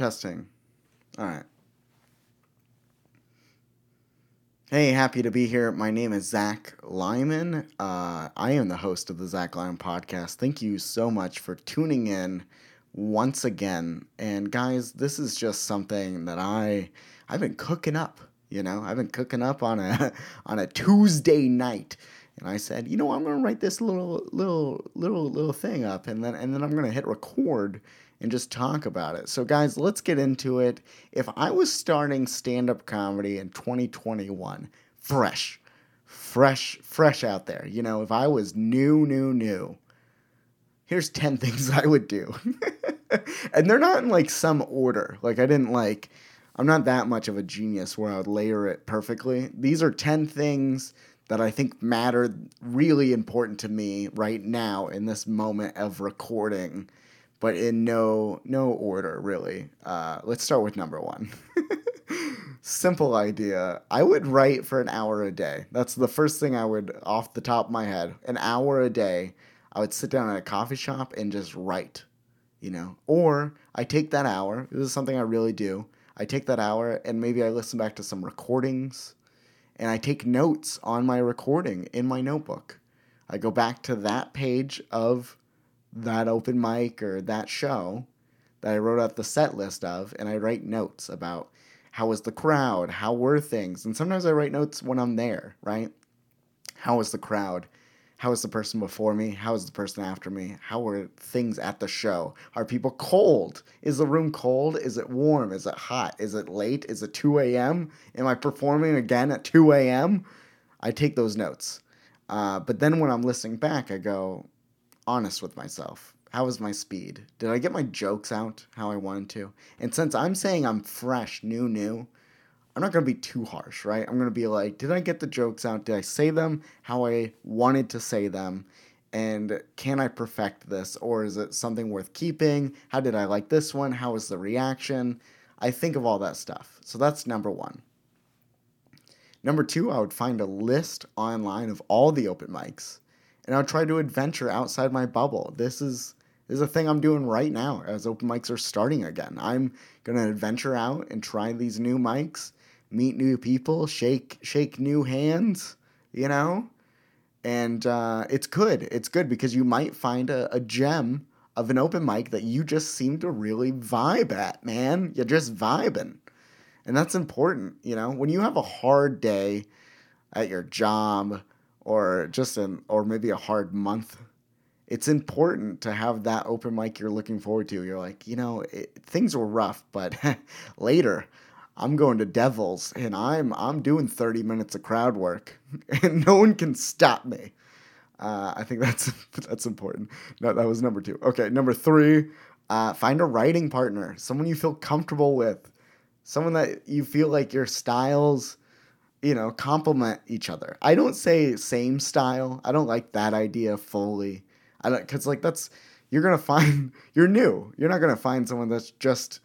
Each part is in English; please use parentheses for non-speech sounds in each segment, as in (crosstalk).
Testing. All right. Hey, happy to be here. My name is Zach Lyman. Uh, I am the host of the Zach Lyman podcast. Thank you so much for tuning in once again. And guys, this is just something that I I've been cooking up. You know, I've been cooking up on a (laughs) on a Tuesday night, and I said, you know, I'm gonna write this little little little little thing up, and then and then I'm gonna hit record and just talk about it. So, guys, let's get into it. If I was starting stand up comedy in 2021, fresh, fresh, fresh out there, you know, if I was new, new, new, here's 10 (laughs) things I would do. (laughs) and they're not in like some order. Like, I didn't like, I'm not that much of a genius where I would layer it perfectly. These are 10 things that I think matter really important to me right now in this moment of recording but in no no order really. Uh, let's start with number one. (laughs) Simple idea. I would write for an hour a day. That's the first thing I would off the top of my head. An hour a day. I would sit down at a coffee shop and just write. You know, or I take that hour. This is something I really do. I take that hour and maybe I listen back to some recordings and I take notes on my recording in my notebook. I go back to that page of that open mic or that show that I wrote out the set list of, and I write notes about how was the crowd, how were things, and sometimes I write notes when I'm there, right? How was the crowd? How was the person before me? How was the person after me? How were things at the show? Are people cold? Is the room cold? Is it warm? Is it hot? Is it late? Is it 2 a.m.? Am I performing again at 2 a.m.? I take those notes. Uh, but then when I'm listening back, I go, honest with myself. How was my speed? Did I get my jokes out how I wanted to? And since I'm saying I'm fresh, new, new, I'm not going to be too harsh, right? I'm going to be like, did I get the jokes out? Did I say them how I wanted to say them? And can I perfect this? Or is it something worth keeping? How did I like this one? How was the reaction? I think of all that stuff. So that's number one. Number two, I would find a list online of all the open mics and I'll try to adventure outside my bubble. This is this is a thing I'm doing right now as open mics are starting again. I'm gonna adventure out and try these new mics, meet new people, shake shake new hands, you know, and uh, it's good. It's good because you might find a, a gem of an open mic that you just seem to really vibe at, man. You're just vibing. And that's important, you know. When you have a hard day at your job or just an or maybe a hard month it's important to have that open mic you're looking forward to. You're like you know it, things were rough but (laughs) later i'm going to devils and i'm i'm doing 30 minutes of crowd work (laughs) and no one can stop me. Uh, i think that's (laughs) that's important. No that was number two. Okay number three uh, find a writing partner someone you feel comfortable with someone that you feel like your styles you know, complement each other. I don't say same style. I don't like that idea fully. I don't cuz like that's you're going to find (laughs) you're new. You're not going to find someone that's just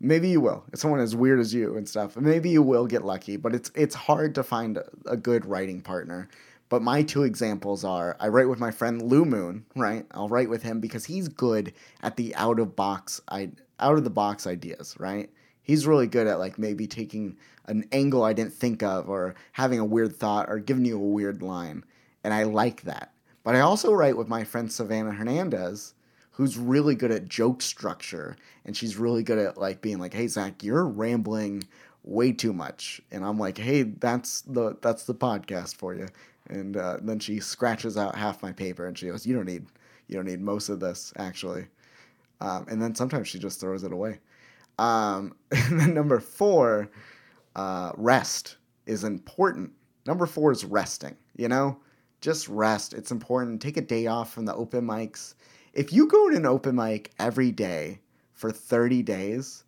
maybe you will. It's someone as weird as you and stuff. maybe you will get lucky, but it's it's hard to find a, a good writing partner. But my two examples are I write with my friend Lou Moon, right? I'll write with him because he's good at the out of box I out of the box ideas, right? He's really good at like maybe taking an angle I didn't think of or having a weird thought or giving you a weird line. And I like that. But I also write with my friend Savannah Hernandez, who's really good at joke structure. And she's really good at like being like, hey, Zach, you're rambling way too much. And I'm like, hey, that's the that's the podcast for you. And uh, then she scratches out half my paper and she goes, you don't need you don't need most of this actually. Um, and then sometimes she just throws it away. Um, (laughs) and then number four, uh, rest is important. Number four is resting, you know? Just rest. It's important. Take a day off from the open mics. If you go to an open mic every day for 30 days,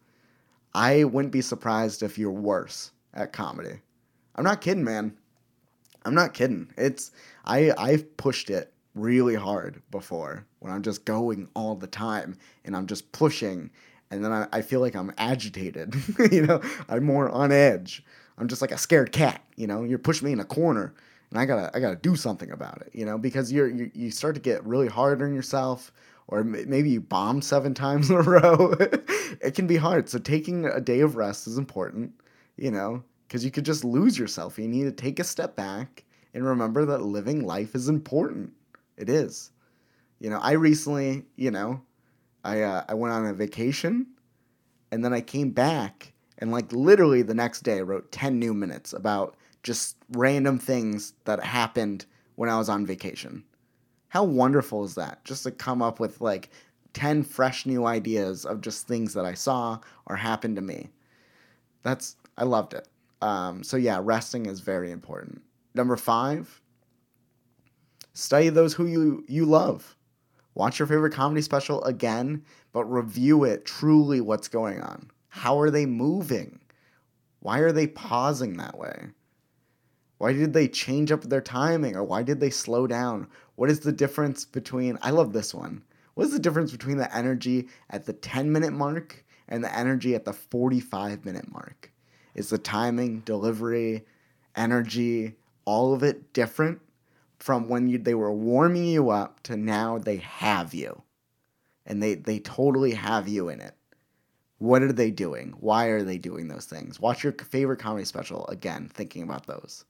I wouldn't be surprised if you're worse at comedy. I'm not kidding, man. I'm not kidding. It's I I've pushed it really hard before when I'm just going all the time and I'm just pushing and then I, I feel like I'm agitated. (laughs) you know, I'm more on edge. I'm just like a scared cat. You know, you're pushing me in a corner, and I gotta I gotta do something about it. You know, because you're you, you start to get really hard on yourself, or maybe you bomb seven (laughs) times in a row. it can be hard. So taking a day of rest is important, you know, because you could just lose yourself. You need to take a step back and remember that living life is important. It is. You know, I recently, you know, I uh, I went on a vacation, and then I came back, and like literally the next day, I wrote ten new minutes about just random things that happened when I was on vacation. How wonderful is that? Just to come up with like 10 fresh new ideas of just things that I saw or happened to me. That's, I loved it. Um, so, yeah, resting is very important. Number five, study those who you, you love. Watch your favorite comedy special again, but review it truly what's going on. How are they moving? Why are they pausing that way? Why did they change up their timing or why did they slow down? What is the difference between, I love this one. What is the difference between the energy at the 10 minute mark and the energy at the 45 minute mark? Is the timing, delivery, energy, all of it different from when you, they were warming you up to now they have you? And they, they totally have you in it. What are they doing? Why are they doing those things? Watch your favorite comedy special again, thinking about those.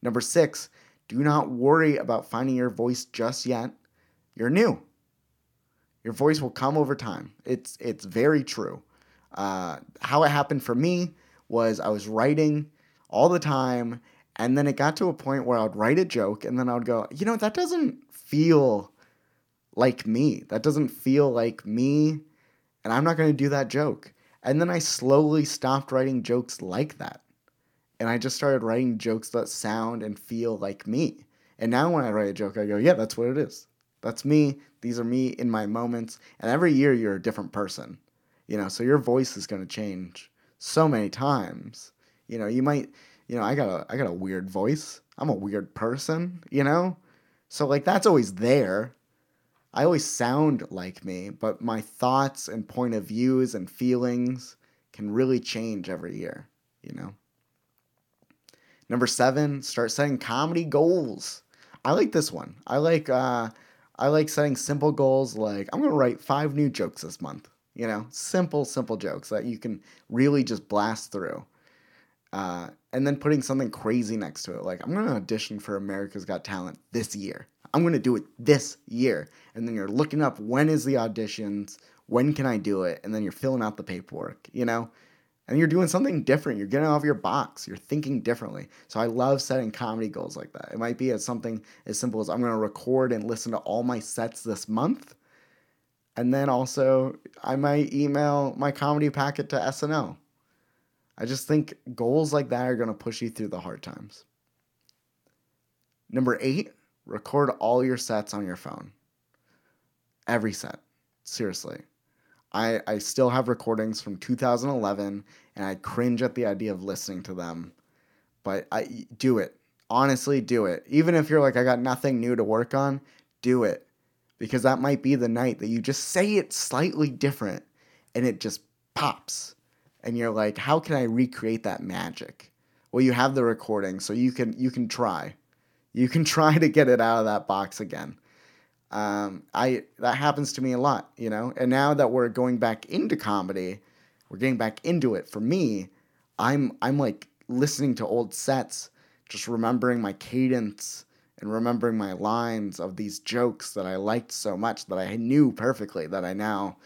Number six, do not worry about finding your voice just yet. You're new. Your voice will come over time. It's it's very true. Uh, how it happened for me was I was writing all the time, and then it got to a point where I would write a joke, and then I would go, you know, that doesn't feel like me. That doesn't feel like me, and I'm not going to do that joke. And then I slowly stopped writing jokes like that and I just started writing jokes that sound and feel like me. And now when I write a joke, I go, yeah, that's what it is. That's me. These are me in my moments. And every year you're a different person. You know, so your voice is going to change so many times. You know, you might, you know, I got a I got a weird voice. I'm a weird person, you know? So like that's always there. I always sound like me, but my thoughts and point of views and feelings can really change every year, you know? Number seven, start setting comedy goals. I like this one. I like uh, I like setting simple goals like I'm gonna write five new jokes this month. You know, simple, simple jokes that you can really just blast through. Uh, and then putting something crazy next to it, like I'm gonna audition for America's Got Talent this year. I'm gonna do it this year. And then you're looking up when is the auditions, when can I do it, and then you're filling out the paperwork. You know, and you're doing something different. You're getting out of your box. You're thinking differently. So I love setting comedy goals like that. It might be as something as simple as I'm going to record and listen to all my sets this month. And then also, I might email my comedy packet to SNL. I just think goals like that are going to push you through the hard times. Number eight, record all your sets on your phone. Every set. Seriously. I, I still have recordings from 2011 and I cringe at the idea of listening to them. But I do it. Honestly, do it. Even if you're like, I got nothing new to work on, do it. Because that might be the night that you just say it slightly different and it just pops. And you're like, how can I recreate that magic? Well, you have the recording, so you can you can try. You can (laughs) try to get it out of that box again. Um, I that happens to me a lot, you know. And now that we're going back into comedy, we're getting back into it. For me, I'm I'm like listening to old sets, just remembering my cadence and remembering my lines of these jokes that I liked so much that I knew perfectly that I now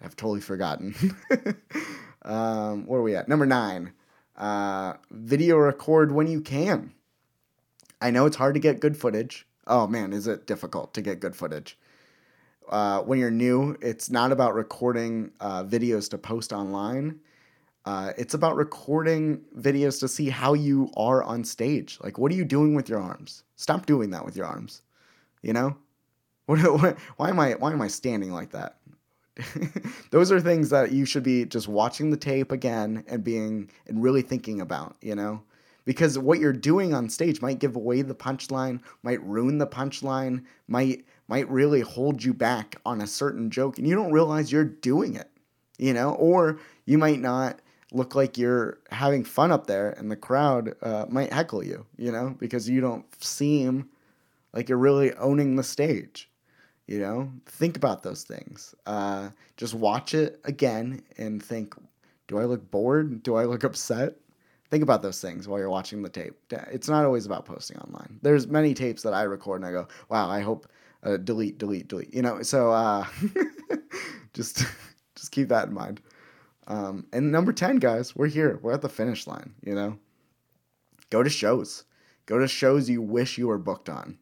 have totally forgotten. (laughs) um, where are we at? Number nine. Uh, video record when you can. I know it's hard to get good footage oh man, is it difficult to get good footage? Uh, when you're new, it's not about recording uh, videos to post online. Uh, it's about recording videos to see how you are on stage. Like, what are you doing with your arms? Stop doing that with your arms. You know, (laughs) what, what, why am I why am I standing like that? (laughs) Those are things that you should be just watching the tape again and being and really thinking about. You know, because what you're doing on stage might give away the punchline, might ruin the punchline, might might really hold you back on a certain joke and you don't realize you're doing it. You know, or you might not look like you're having fun up there and the crowd uh, might heckle you, you know, because you don't seem like you're really owning the stage. You know, think about those things. Uh, just watch it again and think do I look bored? Do I look upset? Think about those things while you're watching the tape. It's not always about posting online. There's many tapes that I record and I go, wow, I hope uh, delete, delete, delete. You know, so uh, (laughs) just (laughs) just keep that in mind. Um, and number 10, guys, we're here. We're at the finish line, you know? Go to shows. Go to shows you wish you were booked on.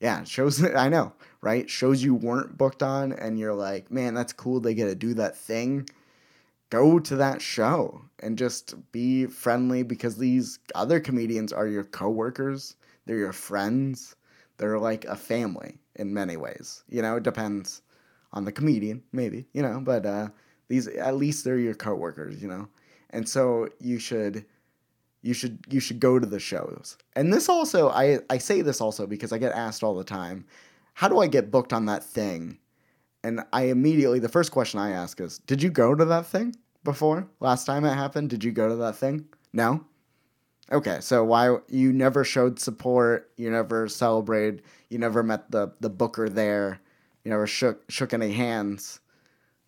Yeah, shows (laughs) I know, right? Shows you weren't booked on and you're like, man, that's cool. They get to do that thing. Go to that show and just be friendly because these other comedians are your coworkers, they're your friends, they're like a family in many ways. You know, it depends on the comedian, maybe, you know, but uh, these at least they're your coworkers, you know. And so you should you should you should go to the shows. And this also I I say this also because I get asked all the time, how do I get booked on that thing? And I immediately the first question I ask is, did you go to that thing before? Last time it happened, did you go to that thing? No? Okay, so why you never showed support, you never celebrated, you never met the the booker there, you never shook shook any hands,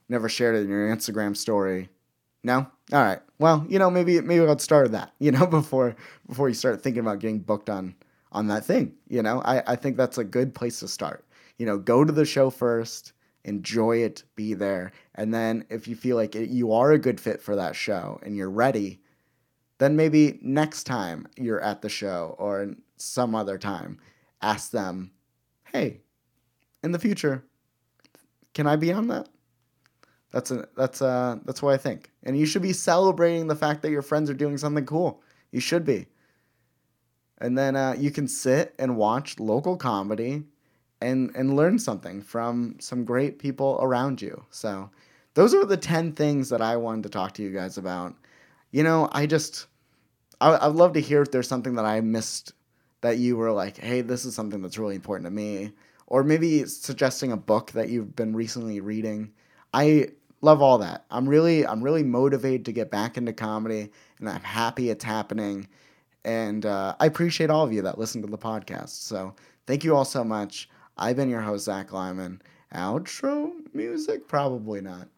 never shared it in your Instagram story. No? All right. Well, you know, maybe maybe I'll start that, (laughs) you know, before before you start thinking about getting booked on on that thing. You know, I, I think that's a good place to start. You know, go to the show first, enjoy it, be there. And then if you feel like it, you are a good fit for that show and you're ready, then maybe next time you're at the show or some other time, ask them, hey, in the future, can I be on that? That's a, that's uh that's what I think. And you should be celebrating the fact that your friends are doing something cool. You should be. And then uh, you can sit and watch local comedy and and learn something from some great people around you. So those are the 10 things that I wanted to talk to you guys about. You know, I just I, I'd love to hear if there's something that I missed that you were like, hey, this is something that's really important to me. Or maybe suggesting a book that you've been recently reading. I love all that. I'm really I'm really motivated to get back into comedy, and I'm happy it's happening. And uh, I appreciate all of you that listen to the podcast. So thank you all so much. I've been your host Zach Lyman. Outro music, probably not.